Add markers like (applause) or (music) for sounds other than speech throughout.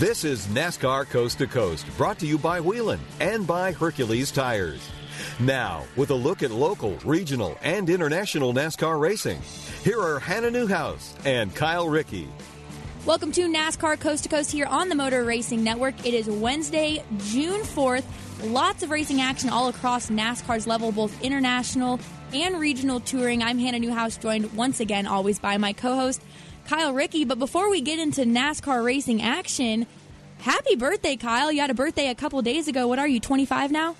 This is NASCAR Coast to Coast, brought to you by Whelen and by Hercules Tires. Now, with a look at local, regional, and international NASCAR racing, here are Hannah Newhouse and Kyle Rickey. Welcome to NASCAR Coast to Coast here on the Motor Racing Network. It is Wednesday, June 4th. Lots of racing action all across NASCAR's level, both international and regional touring. I'm Hannah Newhouse, joined once again, always by my co host, Kyle Rickey. But before we get into NASCAR racing action, happy birthday, Kyle. You had a birthday a couple days ago. What are you, 25 now?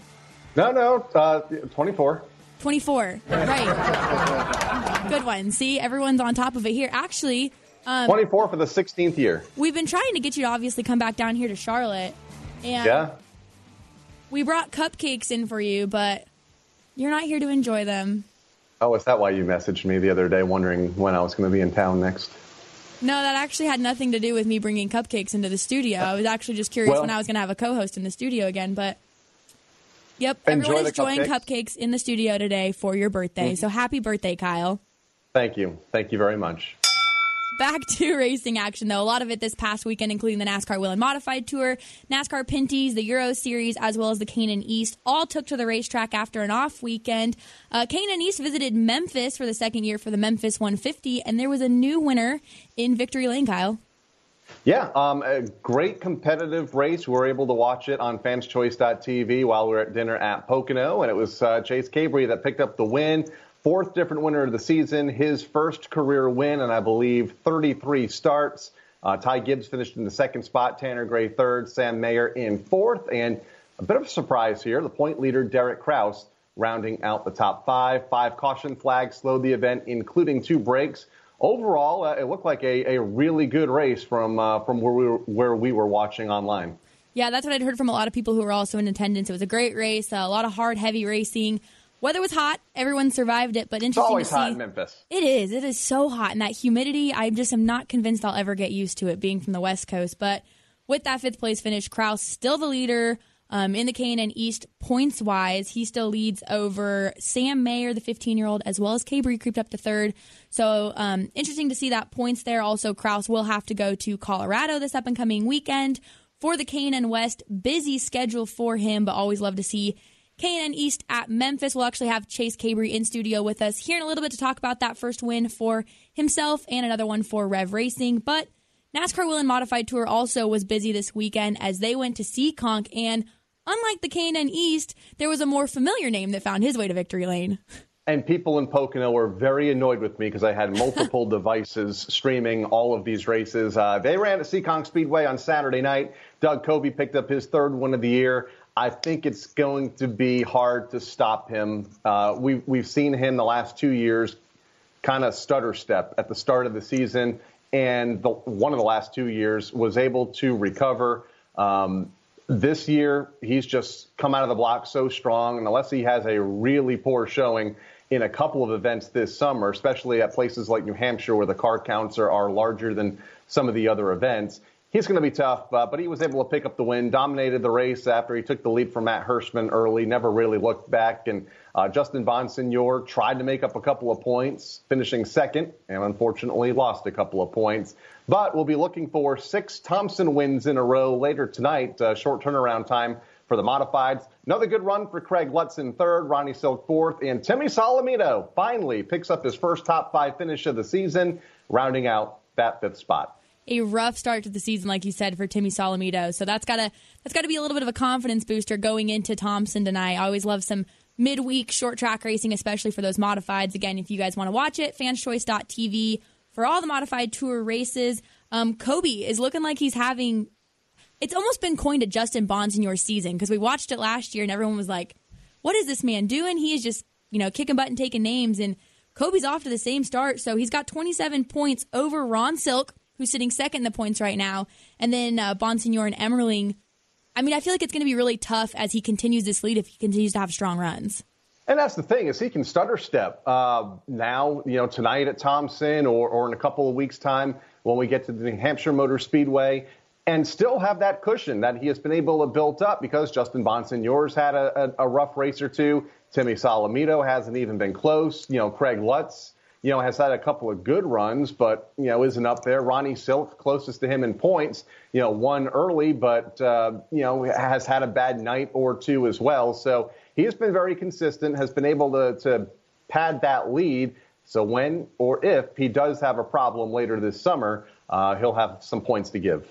No, no, uh, 24. 24, right. Good one. See, everyone's on top of it here. Actually, um, 24 for the 16th year. We've been trying to get you to obviously come back down here to Charlotte. And yeah. We brought cupcakes in for you, but you're not here to enjoy them. Oh, is that why you messaged me the other day wondering when I was going to be in town next? No, that actually had nothing to do with me bringing cupcakes into the studio. I was actually just curious Well- when I was going to have a co-host in the studio again, but Yep, everyone is enjoying cupcakes. cupcakes in the studio today for your birthday. Mhm. So happy birthday, Kyle. Thank you. Thank you very much. Back to (laughs) racing action, though. A lot of it this past weekend, including the NASCAR Whelen Modified Tour, NASCAR Pinty's, the Euro Series, as well as the K&N East, all took to the racetrack after an off weekend. Uh, K&N East visited Memphis for the second year for the Memphis 150, and there was a new winner in Victory Lane, Kyle. Yeah, um, a great competitive race. We were able to watch it on fanschoice.tv while we were at dinner at Pocono, and it was uh, Chase Cabre that picked up the win. Fourth different winner of the season, his first career win, and I believe 33 starts. Uh, Ty Gibbs finished in the second spot, Tanner Gray third, Sam Mayer in fourth, and a bit of a surprise here. The point leader, Derek Kraus, rounding out the top five. Five caution flags slowed the event, including two breaks. Overall, uh, it looked like a, a really good race from uh, from where we were, where we were watching online. Yeah, that's what I'd heard from a lot of people who were also in attendance. It was a great race, a lot of hard, heavy racing. Weather was hot. Everyone survived it, but It's interesting always to see. hot in Memphis. It is. It is so hot, and that humidity. I just am not convinced I'll ever get used to it being from the West Coast. But with that fifth place finish, Kraus still the leader um, in the K&N East points wise. He still leads over Sam Mayer, the 15 year old, as well as Cabre creeped up to third. So um, interesting to see that points there. Also, Kraus will have to go to Colorado this up and coming weekend for the K&N West. Busy schedule for him, but always love to see K&N East at Memphis. We'll actually have Chase Cabre in studio with us here in a little bit to talk about that first win for himself and another one for Rev Racing. But NASCAR Whelen Modified Tour also was busy this weekend as they went to Seekonk and unlike the K&N East, there was a more familiar name that found his way to victory lane. And people in Pocono were very annoyed with me because I had multiple (laughs) devices streaming all of these races. Uh, they ran at Seekonk Speedway on Saturday night. Doug Coby picked up his third win of the year. I think it's going to be hard to stop him. Uh, we, we've seen him the last two years kind of stutter step at the start of the season, and the, one of the last two years was able to recover. Um, this year, he's just come out of the block so strong, and unless he has a really poor showing in a couple of events this summer, especially at places like New Hampshire where the car counts are, are larger than some of the other events, he's going to be tough. Uh, but he was able to pick up the win, dominated the race after he took the lead from Matt Hirschman early, never really looked back. And uh, Justin Bonsignore tried to make up a couple of points, finishing second, and unfortunately lost a couple of points. But we'll be looking for six Thompson wins in a row later tonight. Uh, short turnaround time for the modifieds. Another good run for Craig Lutzen third, Ronnie Silk fourth, and Timmy Solomito finally picks up his first top five finish of the season, rounding out that fifth spot. A rough start to the season, like you said, for Timmy Solomito. So that's gotta that's gotta be a little bit of a confidence booster going into Thompson tonight. I always love some midweek short track racing, especially for those modifieds. Again, if you guys want to watch it, fanschoice.tv for all the modified tour races. Um, Coby is looking like he's having. It's almost been coined a Justin Bonsignore season because we watched it last year and everyone was like, "What is this man doing?" He is just you know kicking butt and taking names, and Coby's off to the same start. So he's got 27 points over Ron Silk, who's sitting second in the points right now, and then uh, Bonsignore and Emmerling. I mean, I feel like it's going to be really tough as he continues this lead if he continues to have strong runs. And that's the thing is he can stutter step uh, now, you know, tonight at Thompson or, or in a couple of weeks' time when we get to the New Hampshire Motor Speedway and still have that cushion that he has been able to build up because Justin Bonsignore's had a, a, a rough race or two. Timmy Solomito hasn't even been close. You know, Craig Lutz, you know, has had a couple of good runs, but, you know, isn't up there. Ronnie Silk, closest to him in points, you know, won early, but, uh, you know, has had a bad night or two as well. So he has been very consistent, has been able to, to pad that lead. So when or if he does have a problem later this summer, uh, he'll have some points to give.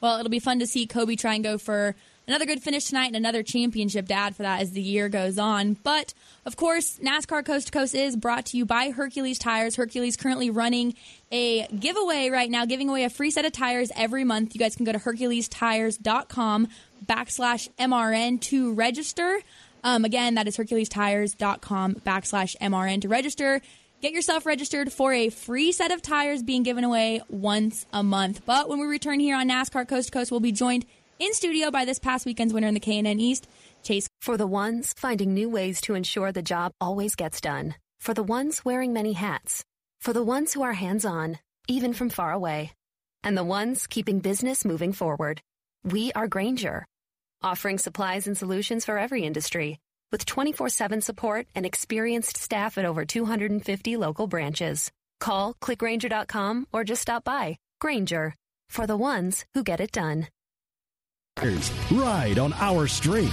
Well, it'll be fun to see Coby try and go for another good finish tonight and another championship dad for that as the year goes on. But of course, NASCAR Coast to Coast is brought to you by Hercules Tires. Hercules currently running a giveaway right now, giving away a free set of tires every month. You guys can go to HerculesTires.com backslash MRN to register. Um, again, that is HerculesTires.com backslash MRN to register. Get yourself registered for a free set of tires being given away once a month. But when we return here on NASCAR Coast to Coast, we'll be joined in studio by this past weekend's winner in the K&N East, Chase. For the ones finding new ways to ensure the job always gets done. For the ones wearing many hats. For the ones who are hands-on, even from far away. And the ones keeping business moving forward. We are Grainger, offering supplies and solutions for every industry with 24-7 support and experienced staff at over 250 local branches. Call clickgranger.com or just stop by. Grainger, for the ones who get it done. Ride on our street.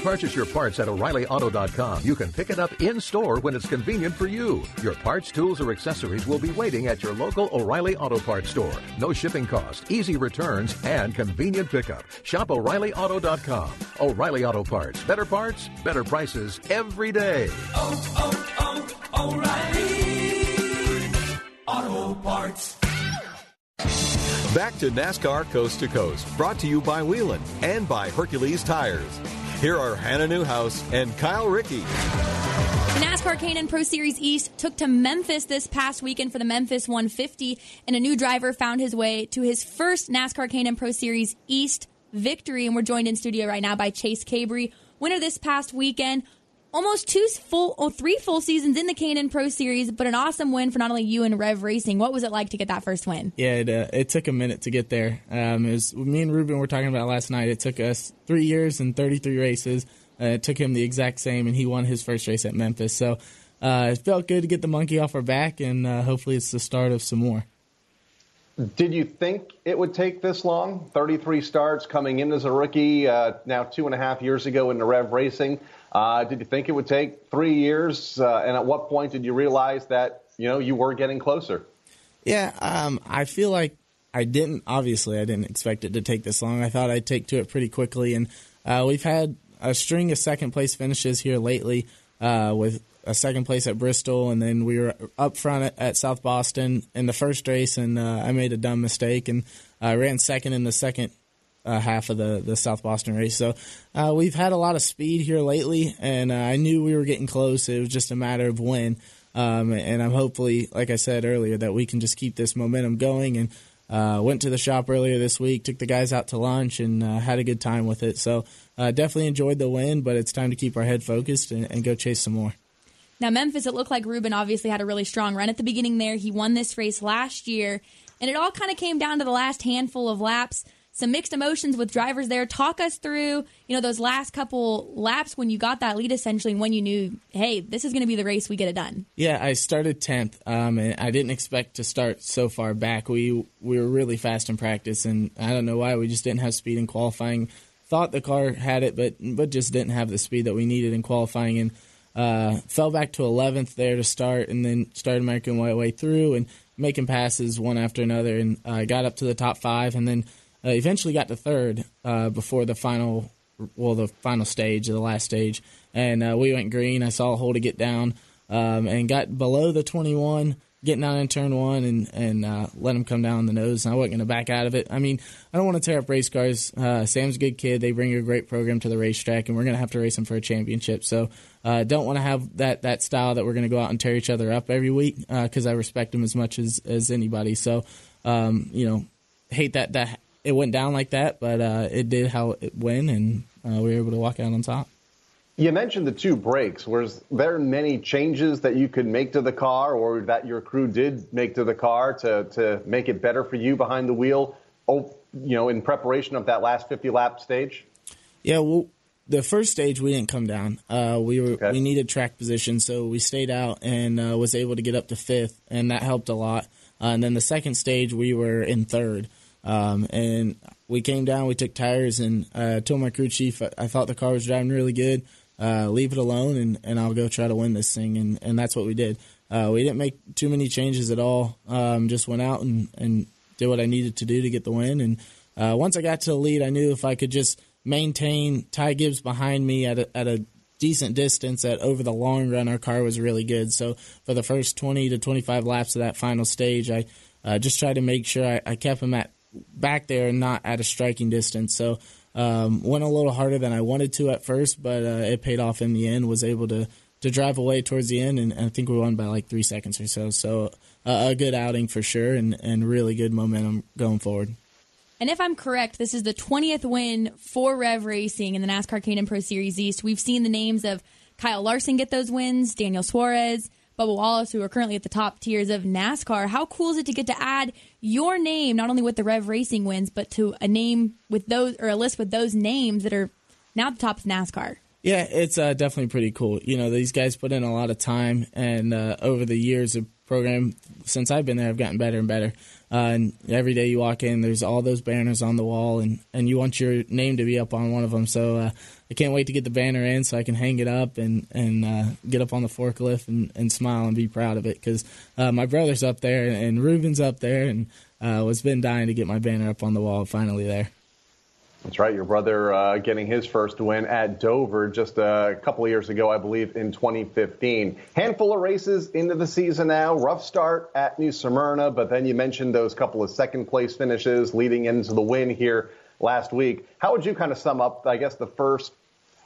Purchase your parts at O'ReillyAuto.com, you can pick it up in store when it's convenient for you. Your parts, tools, or accessories will be waiting at your local O'Reilly Auto Parts store. No shipping cost, easy returns, and convenient pickup. Shop O'ReillyAuto.com. O'Reilly Auto Parts. Better parts, better prices every day. Oh, oh, oh, O'Reilly Auto Parts. Back to NASCAR Coast to Coast, brought to you by Whelen and by Hercules Tires. Here are Hannah Newhouse and Kyle Rickey. The NASCAR K&N Pro Series East took to Memphis this past weekend for the Memphis 150, and a new driver found his way to his first NASCAR K&N Pro Series East victory. And we're joined in studio right now by Chase Cabre, winner this past weekend almost two full or three full seasons in the K&N Pro Series, but an awesome win for not only you and Rev Racing. What was it like to get that first win? Yeah, it, uh, it took a minute to get there. Um, it was me and Ruben were talking about last night. It took us three years and 33 races. Uh, it took him the exact same, and he won his first race at Memphis. So uh, it felt good to get the monkey off our back, and uh, hopefully it's the start of some more. Did you think it would take this long? 33 starts coming in as a rookie, uh, now two and a half years ago in the Rev Racing. Uh, did you think it would take three years? Uh, and at what point did you realize that you know you were getting closer? Yeah, um, I feel like I didn't. Obviously, I didn't expect it to take this long. I thought I'd take to it pretty quickly, and uh, we've had a string of second place finishes here lately uh, with a second place at Bristol, and then we were up front at, at South Boston in the first race, and uh, I made a dumb mistake and I ran second in the second uh, half of the, the South Boston race. So uh, we've had a lot of speed here lately, and uh, I knew we were getting close. It was just a matter of when. Um, and I'm hopefully, like I said earlier, that we can just keep this momentum going. And uh, went to the shop earlier this week, took the guys out to lunch, and uh, had a good time with it. So uh, definitely enjoyed the win, but it's time to keep our head focused and, and go chase some more. Now, Memphis, it looked like Ruben obviously had a really strong run at the beginning there. He won this race last year, and it all kind of came down to the last handful of laps. Some mixed emotions with drivers there. Talk us through, you know, those last couple laps when you got that lead essentially and when you knew, hey, this is going to be the race we get it done. Yeah, I started 10th, um, and I didn't expect to start so far back. We we were really fast in practice, and I don't know why. We just didn't have speed in qualifying. Thought the car had it, but but just didn't have the speed that we needed in qualifying. And uh, fell back to 11th there to start, and then started making my way through and making passes one after another, and uh, got up to the top five, and then uh, eventually got to third uh, before the final, well, the final stage, the last stage, and uh, we went green. I saw Holdy get down um, and got below the 21 getting out in turn one and and uh, let him come down the nose. And I wasn't going to back out of it. I mean, I don't want to tear up race cars. Uh, Sam's a good kid. They bring a great program to the racetrack, and we're going to have to race them for a championship. So uh, don't want to have that that style that we're going to go out and tear each other up every week because I respect them as much as as anybody. So um, you know, hate that that it went down like that, but uh, it did how it went, and uh, we were able to walk out on top. You mentioned the two breaks. Was there many changes that you could make to the car or that your crew did make to the car to, to make it better for you behind the wheel, oh, you know, in preparation of that last 50 lap stage? Yeah, well, the first stage we didn't come down. Uh, we were okay. we needed track position, so we stayed out and uh, was able to get up to fifth, and that helped a lot. Uh, and then the second stage we were in third, um, and we came down. We took tires, and uh, told my crew chief I, I thought the car was driving really good uh, leave it alone and, and I'll go try to win this thing. And, and that's what we did. Uh, we didn't make too many changes at all. Um, just went out and, and did what I needed to do to get the win. And uh, once I got to the lead, I knew if I could just maintain Ty Gibbs behind me at a, at a decent distance, that over the long run, our car was really good. So for the first 20 to 25 laps of that final stage, I uh, just tried to make sure I, I kept him at back there and not at a striking distance. So um, went a little harder than I wanted to at first, but uh, it paid off in the end. Was able to to drive away towards the end, and, and I think we won by like three seconds or so. So uh, a good outing for sure, and and really good momentum going forward. And if I'm correct, this is the 20th win for Rev Racing in the NASCAR K&N Pro Series East. We've seen the names of Kyle Larson get those wins, Daniel Suarez, Bubba Wallace, who are currently at the top tiers of NASCAR. How cool is it to get to add your name, not only with the Rev Racing wins, but to a name with those, or a list with those names that are now at the top of NASCAR? Yeah, it's uh, definitely pretty cool. You know, these guys put in a lot of time, and uh, over the years, the program, since I've been there, I've gotten better and better. Uh, and every day you walk in, there's all those banners on the wall, and, and you want your name to be up on one of them. So uh, I can't wait to get the banner in so I can hang it up and and uh, get up on the forklift and, and smile and be proud of it because uh, my brother's up there and Ruben's up there and uh, was been dying to get my banner up on the wall. Finally there. That's right. Your brother uh, getting his first win at Dover just a couple of years ago, I believe, in 2015. Handful of races into the season now. Rough start at New Smyrna, but then you mentioned those couple of second place finishes leading into the win here last week. How would you kind of sum up, I guess, the first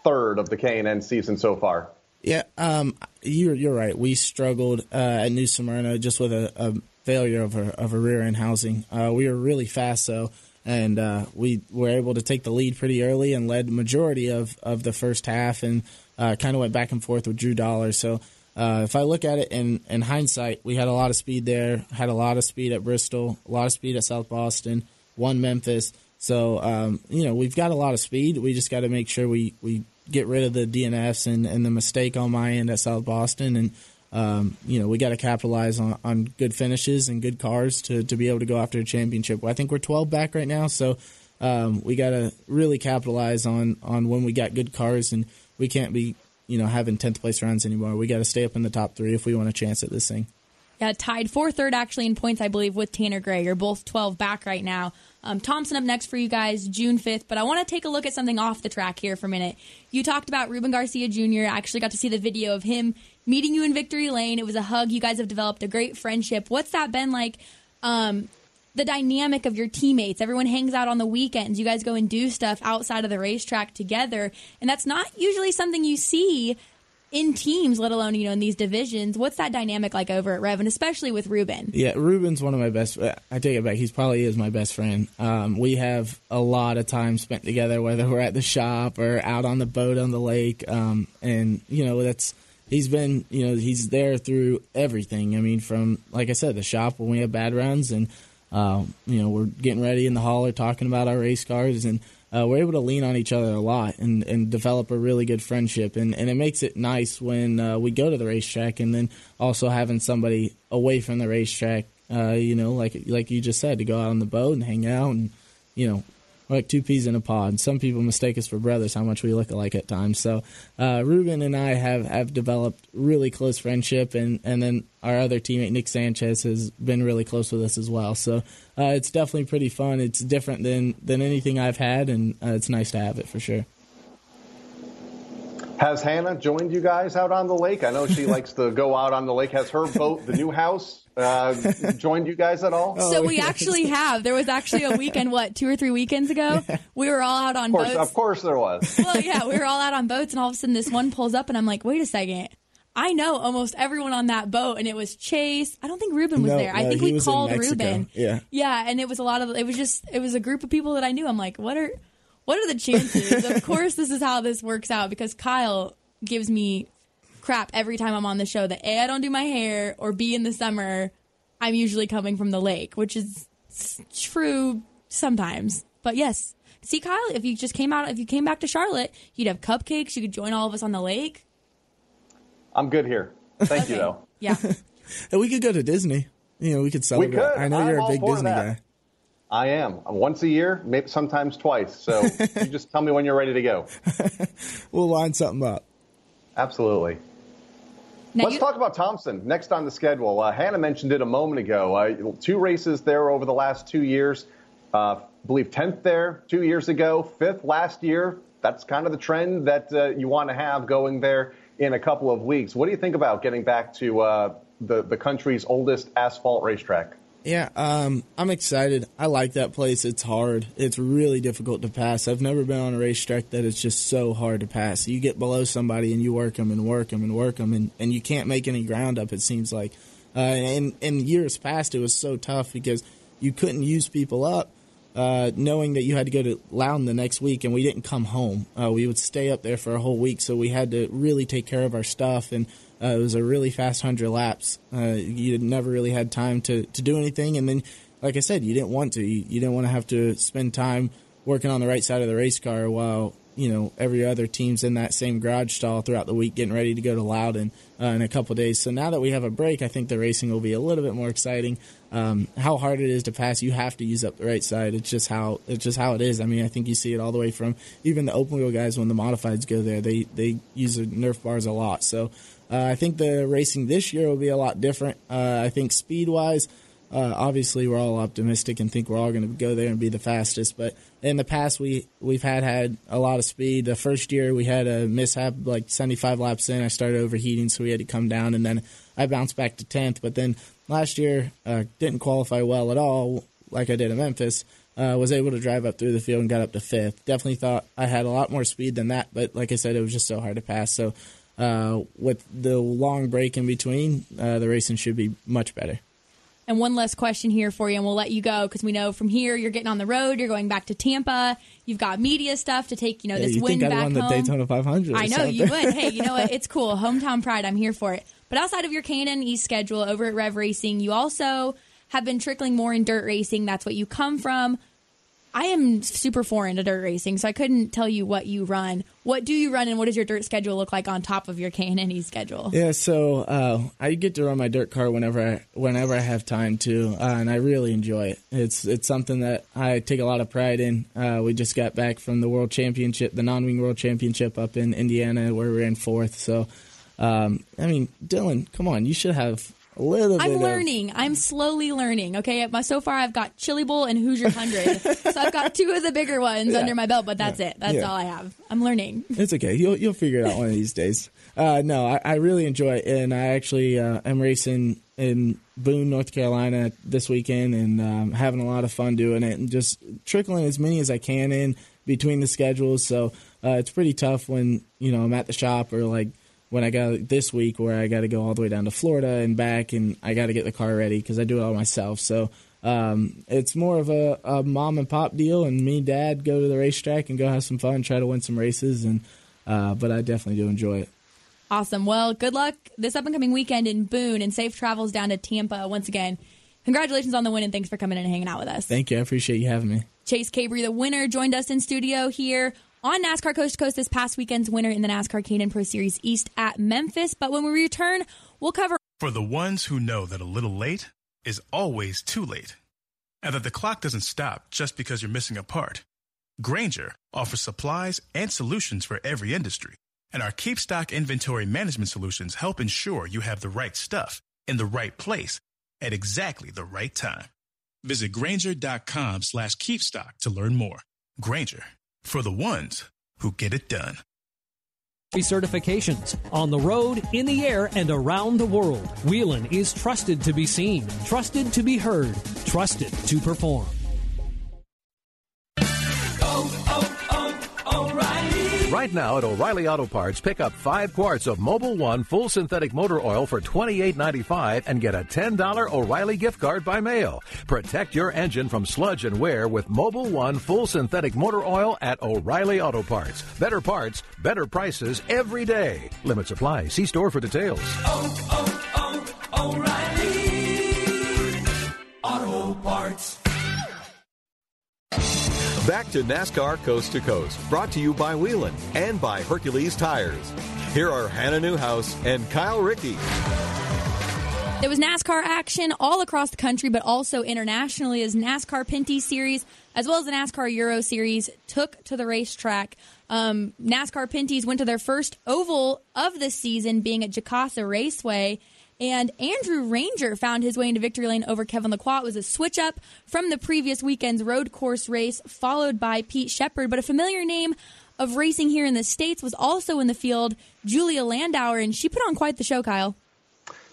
third of the K&N season so far? Yeah, um, you're you're right. We struggled uh, at New Smyrna just with a, a failure of a, of a rear end housing. Uh, we were really fast though and uh, we were able to take the lead pretty early and led majority of, of the first half and uh, kind of went back and forth with Drew Dollar. So uh, if I look at it in, in hindsight, we had a lot of speed there, had a lot of speed at Bristol, a lot of speed at South Boston, won Memphis. So um, you know we've got a lot of speed. We just got to make sure we, we get rid of the DNFs and, and the mistake on my end at South Boston and um, you know, we got to capitalize on, on good finishes and good cars to, to be able to go after a championship. I think we're 12 back right now, so um, we got to really capitalize on, on when we got good cars, and we can't be, you know, having 10th place runs anymore. We got to stay up in the top three if we want a chance at this thing. Yeah, tied for third actually in points, I believe, with Tanner Gray. You're both 12 back right now. Um, Thompson up next for you guys, June 5th. But I want to take a look at something off the track here for a minute. You talked about Ruben Garcia Jr. I actually got to see the video of him meeting you in Victory Lane. It was a hug. You guys have developed a great friendship. What's that been like? Um, the dynamic of your teammates. Everyone hangs out on the weekends. You guys go and do stuff outside of the racetrack together. And that's not usually something you see in teams, let alone you know in these divisions. What's that dynamic like over at Rev, and especially with Ruben? Yeah, Ruben's one of my best. I take it back. He's probably is my best friend. Um, we have a lot of time spent together, whether we're at the shop or out on the boat on the lake. Um, and you know that's he's been, you know, he's there through everything. I mean, from like I said, the shop when we have bad runs, and uh, you know, we're getting ready in the hall or talking about our race cars, and uh, we're able to lean on each other a lot and, and develop a really good friendship. And, and it makes it nice when uh, we go to the racetrack, and then also having somebody away from the racetrack. Uh, you know, like like you just said, to go out on the boat and hang out, and you know, like two peas in a pod. Some people mistake us for brothers, how much we look alike at times. So, uh, Ruben and I have, have developed really close friendship, and, and then our other teammate, Nick Sanchez, has been really close with us as well. So, uh, it's definitely pretty fun. It's different than, than anything I've had, and uh, it's nice to have it for sure. Has Hannah joined you guys out on the lake? I know she (laughs) likes to go out on the lake. Has her boat, the new house, uh, joined you guys at all? (laughs) So we actually have. There was actually a weekend, what, two or three weekends ago? (laughs) We were all out on Of course, boats. of course there was. (laughs) Well, yeah, we were all out on boats, and all of a sudden this one pulls up, and I'm like, wait a second. I know almost everyone on that boat, and it was Chase. I don't think Ruben was No, there. I no, think we called Mexico. Ruben. Yeah. yeah, and it was a lot of. It was just. It was a group of people that I knew. I'm like, what are, what are the chances? of course, this is how this works out because Kyle gives me crap every time I'm on the show that a I don't do my hair or b in the summer I'm usually coming from the lake, which is true sometimes. But yes, see Kyle, if you just came out, if you came back to Charlotte, you'd have cupcakes. You could join all of us on the lake. I'm good here. Thank you, though. Yeah. (laughs) And we could go to Disney. You know, we could celebrate. We could. I know I'm you're a big Disney that. guy. I am. Once a year, maybe sometimes twice. So (laughs) you just tell me when you're ready to go. (laughs) We'll line something up. Absolutely. Now Let's you- talk about Thompson next on the schedule. Uh, Hannah mentioned it a moment ago. Uh, two races there over the last two years. Uh, I believe 10th there two years ago, 5th last year. That's kind of the trend that uh, you want to have going there in a couple of weeks. What do you think about getting back to uh, the, the country's oldest asphalt racetrack? Yeah, um, I'm excited. I like that place. It's hard. It's really difficult to pass. I've never been on a racetrack that is just so hard to pass. You get below somebody and you work them and work them and work them, and, and you can't make any ground up. It seems like. Uh, and in years past, it was so tough because you couldn't use people up. Uh, knowing that you had to go to Loudon the next week and we didn't come home. Uh, we would stay up there for a whole week, so we had to really take care of our stuff. And uh, it was a really fast 100 laps. Uh, you never really had time to, to do anything. And then, like I said, you didn't want to. You, you didn't want to have to spend time working on the right side of the race car while you know every other team's in that same garage stall throughout the week getting ready to go to Loudon uh, in a couple days. So now that we have a break, I think the racing will be a little bit more exciting. Um, how hard it is to pass, you have to use up the right side. It's just how it's just how it is. I mean, I think you see it all the way from even the open wheel guys when the modifieds go there. They they use the Nerf bars a lot. So uh, I think the racing this year will be a lot different. Uh, I think speed wise. Uh, obviously, we're all optimistic and think we're all going to go there and be the fastest. But in the past, we we've had had a lot of speed. The first year we had a mishap, like 75 laps in. I started overheating, so we had to come down, and then I bounced back to 10th. But then last year, uh, didn't qualify well at all, like I did in Memphis. Uh, was able to drive up through the field and got up to fifth. Definitely thought I had a lot more speed than that, but like I said, it was just so hard to pass. So uh, with the long break in between, uh, the racing should be much better. And one last question here for you, and we'll let you go because we know from here you're getting on the road. You're going back to Tampa. You've got media stuff to take, you know, Yeah, this you win think I'd back won the home. Daytona 500? I know something. you would. Hey, you know what? (laughs) It's cool. Hometown pride. I'm here for it. But outside of your K&N East schedule over at Rev Racing, you also have been trickling more in dirt racing. That's what you come from. I am super foreign to dirt racing, so I couldn't tell you what you run. What do you run, and what does your dirt schedule look like on top of your K&N East schedule? Yeah, so uh, I get to run my dirt car whenever I, whenever I have time to, uh, and I really enjoy it. It's it's something that I take a lot of pride in. Uh, we just got back from the World Championship, the non-wing World Championship up in Indiana, where we ran fourth. So, um, I mean, Dylan, come on, you should have a little bit. I'm of- learning. I'm slowly learning. Okay, so far I've got Chili Bowl and Hoosier Hundred, (laughs) so I've got two of the bigger ones Yeah. under my belt. But that's it. That's Yeah. all I have. I'm learning. It's okay. You'll you'll figure it out one of these days. Uh, no, I, I really enjoy it, and I actually uh, am racing in Boone, North Carolina this weekend, and um, having a lot of fun doing it, and just trickling as many as I can in between the schedules. So uh, it's pretty tough when you know I'm at the shop or like when I got this week where I got to go all the way down to Florida and back, and I got to get the car ready because I do it all myself. So. Um, it's more of a, a mom and pop deal, and me, dad, go to the racetrack and go have some fun, try to win some races, and uh, but I definitely do enjoy it. Awesome. Well, good luck this up and coming weekend in Boone and safe travels down to Tampa once again. Congratulations on the win and thanks for coming in and hanging out with us. Thank you. I appreciate you having me. Chase Cabre, the winner, joined us in studio here on NASCAR Coast to Coast this past weekend's winner in the NASCAR K&N Pro Series East at Memphis. But when we return, we'll cover. For the ones who know that a little late is always too late, and that the clock doesn't stop just because you're missing a part, Grainger offers supplies and solutions for every industry. And our Keep Stock inventory management solutions help ensure you have the right stuff in the right place at exactly the right time. Visit Grainger.com slash keepstock to learn more. Grainger, for the ones who get it done. Certifications on the road, in the air, and around the world. Whelen is trusted to be seen, trusted to be heard, trusted to perform. Right now at O'Reilly Auto Parts, pick up five quarts of Mobil One full synthetic motor oil for $28.95 and get a $10 O'Reilly gift card by mail. Protect your engine from sludge and wear with Mobil One full synthetic motor oil at O'Reilly Auto Parts. Better parts, better prices every day. Limit supply. See store for details. Oh, oh, oh, O'Reilly Auto Parts. Back to NASCAR Coast to Coast, brought to you by Whelen and by Hercules Tires. Here are Hannah Newhouse and Kyle Rickey. There was NASCAR action all across the country, but also internationally as NASCAR Pinty Series, as well as the NASCAR Euro Series, took to the racetrack. Um, NASCAR Pinty's went to their first oval of the season, being at Jukasa Raceway. And Andrew Ranger found his way into victory lane over Kevin Lacroix. It was a switch up from the previous weekend's road course race, followed by Pete Shepherd. But a familiar name of racing here in the States was also in the field, Julia Landauer, and she put on quite the show, Kyle.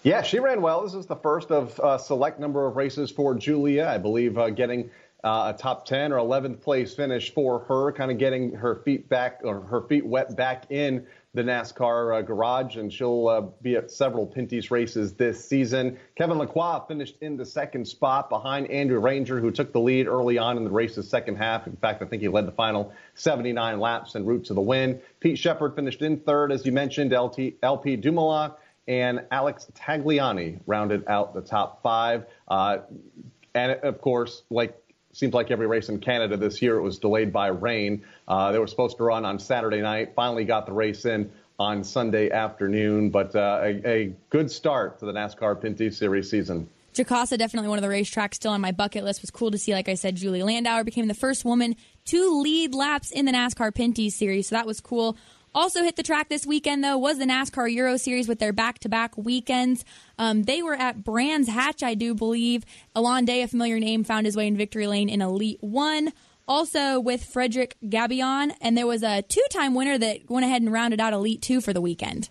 Yeah, she ran well. This is the first of a select number of races for Julia. I believe uh, getting uh, a top 10 or 11th place finish for her, kind of getting her feet back or her feet wet back in the NASCAR uh, garage, and she'll uh, be at several Pinty's races this season. Kevin Lacroix finished in the second spot behind Andrew Ranger, who took the lead early on in the race's second half. In fact, I think he led the final 79 laps en route to the win. Pete Shepherd finished in third, as you mentioned. LT, LP Dumoulin and Alex Tagliani rounded out the top five. Uh, and of course, like seems like every race in Canada this year, it was delayed by rain. Uh, they were supposed to run on Saturday night, finally got the race in on Sunday afternoon, but uh, a, a, good start to the NASCAR Pinty Series season. Jukasa, definitely one of the racetracks still on my bucket list. was cool to see. Like I said, Julie Landauer became the first woman to lead laps in the NASCAR Pinty Series, so that was cool. Also hit the track this weekend, though, was the NASCAR Euro Series with their back to back weekends. Um, they were at Brands Hatch, I do believe. Alon Day, a familiar name, found his way in victory lane in Elite One. Also with Frederick Gabillon, and there was a two time winner that went ahead and rounded out Elite Two for the weekend.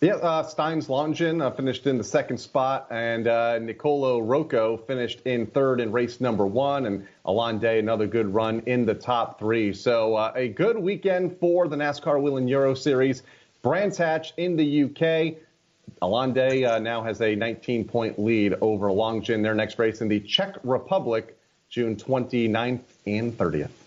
Yeah, uh, Stienes Longin uh, finished in the second spot, and uh, Nicolo Rocco finished in third in race number one, and Alon Day, another good run in the top three. So uh, a good weekend for the NASCAR Whelen Euro Series. Brands Hatch in the UK. Alon Day uh, now has a 19 point lead over Longin. Their next race in the Czech Republic, June 29th and 30th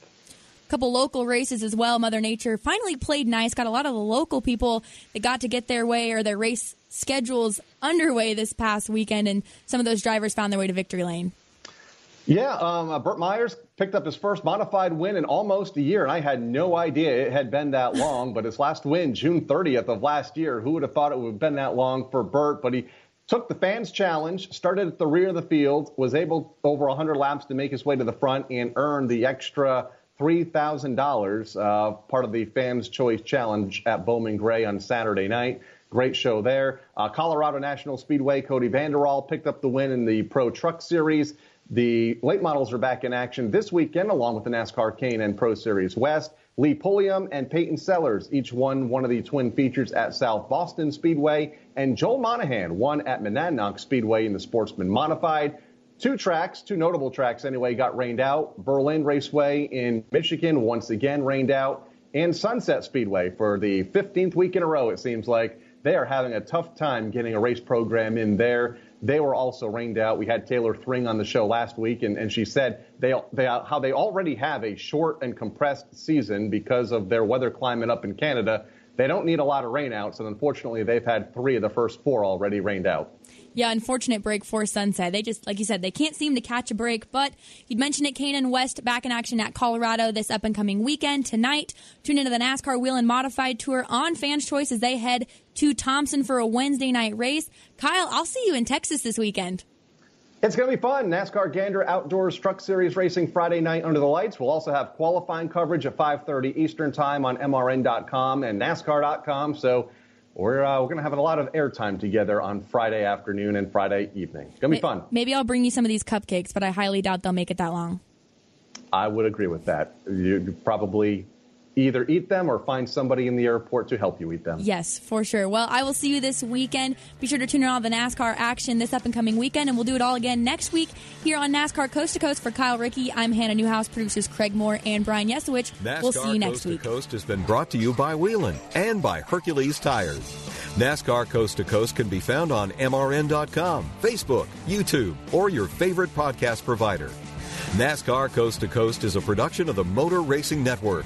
couple local races as well. Mother Nature finally played nice. Got a lot of the local people that got to get their way or their race schedules underway this past weekend, and some of those drivers found their way to victory lane. Yeah, um, uh, Burt Myers picked up his first modified win in almost a year, and I had no idea it had been that (laughs) long. but his last win, June 30th of last year, who would have thought it would have been that long for Burt? But he took the fans challenge, started at the rear of the field, was able over 100 laps to make his way to the front, and earned the extra $3,000, uh, part of the Fans Choice Challenge at Bowman Gray on Saturday night. Great show there. Uh, Colorado National Speedway, Cody Vanderall picked up the win in the Pro Truck Series. The late models are back in action this weekend, along with the NASCAR K&N Pro Series West. Lee Pulliam and Peyton Sellers each won one of the twin features at South Boston Speedway, and Joel Monahan won at Monadnock Speedway in the Sportsman Modified. Two tracks, two notable tracks anyway, got rained out. Berlin Raceway in Michigan once again rained out, and Sunset Speedway for the 15th week in a row, it seems like. They are having a tough time getting a race program in there. They were also rained out. We had Taylor Thring on the show last week, and, and she said they, they, how they already have a short and compressed season because of their weather climate up in Canada. They don't need a lot of rainouts, and unfortunately, they've had three of the first four already rained out. Yeah, unfortunate break for Sunset. They just, like you said, they can't seem to catch a break. But you'd mentioned it, K&N West back in action at Colorado this up and coming weekend. Tonight, tune into the NASCAR Whelen Modified Tour on Fans Choice as they head to Thompson for a Wednesday night race. Kyle, I'll see you in Texas this weekend. It's going to be fun. NASCAR Gander Outdoors Truck Series racing Friday night under the lights. We'll also have qualifying coverage at 5:30 Eastern Time on MRN.com and NASCAR.com. So we're uh, we're going to have a lot of airtime together on Friday afternoon and Friday evening. It's going to be fun. Maybe I'll bring you some of these cupcakes, but I highly doubt they'll make it that long. I would agree with that. You probably either eat them or find somebody in the airport to help you eat them. Yes, for sure. Well, I will see you this weekend. Be sure to tune in on the NASCAR action this up and coming weekend, and we'll do it all again next week here on NASCAR Coast to Coast. For Kyle Rickey, I'm Hannah Newhouse, producers Craig Moore and Brian Yesowich. NASCAR we'll see you next Coast week. to Coast has been brought to you by Whelen and by Hercules Tires. NASCAR Coast to Coast can be found on MRN.com, Facebook, YouTube, or your favorite podcast provider. NASCAR Coast to Coast is a production of the Motor Racing Network.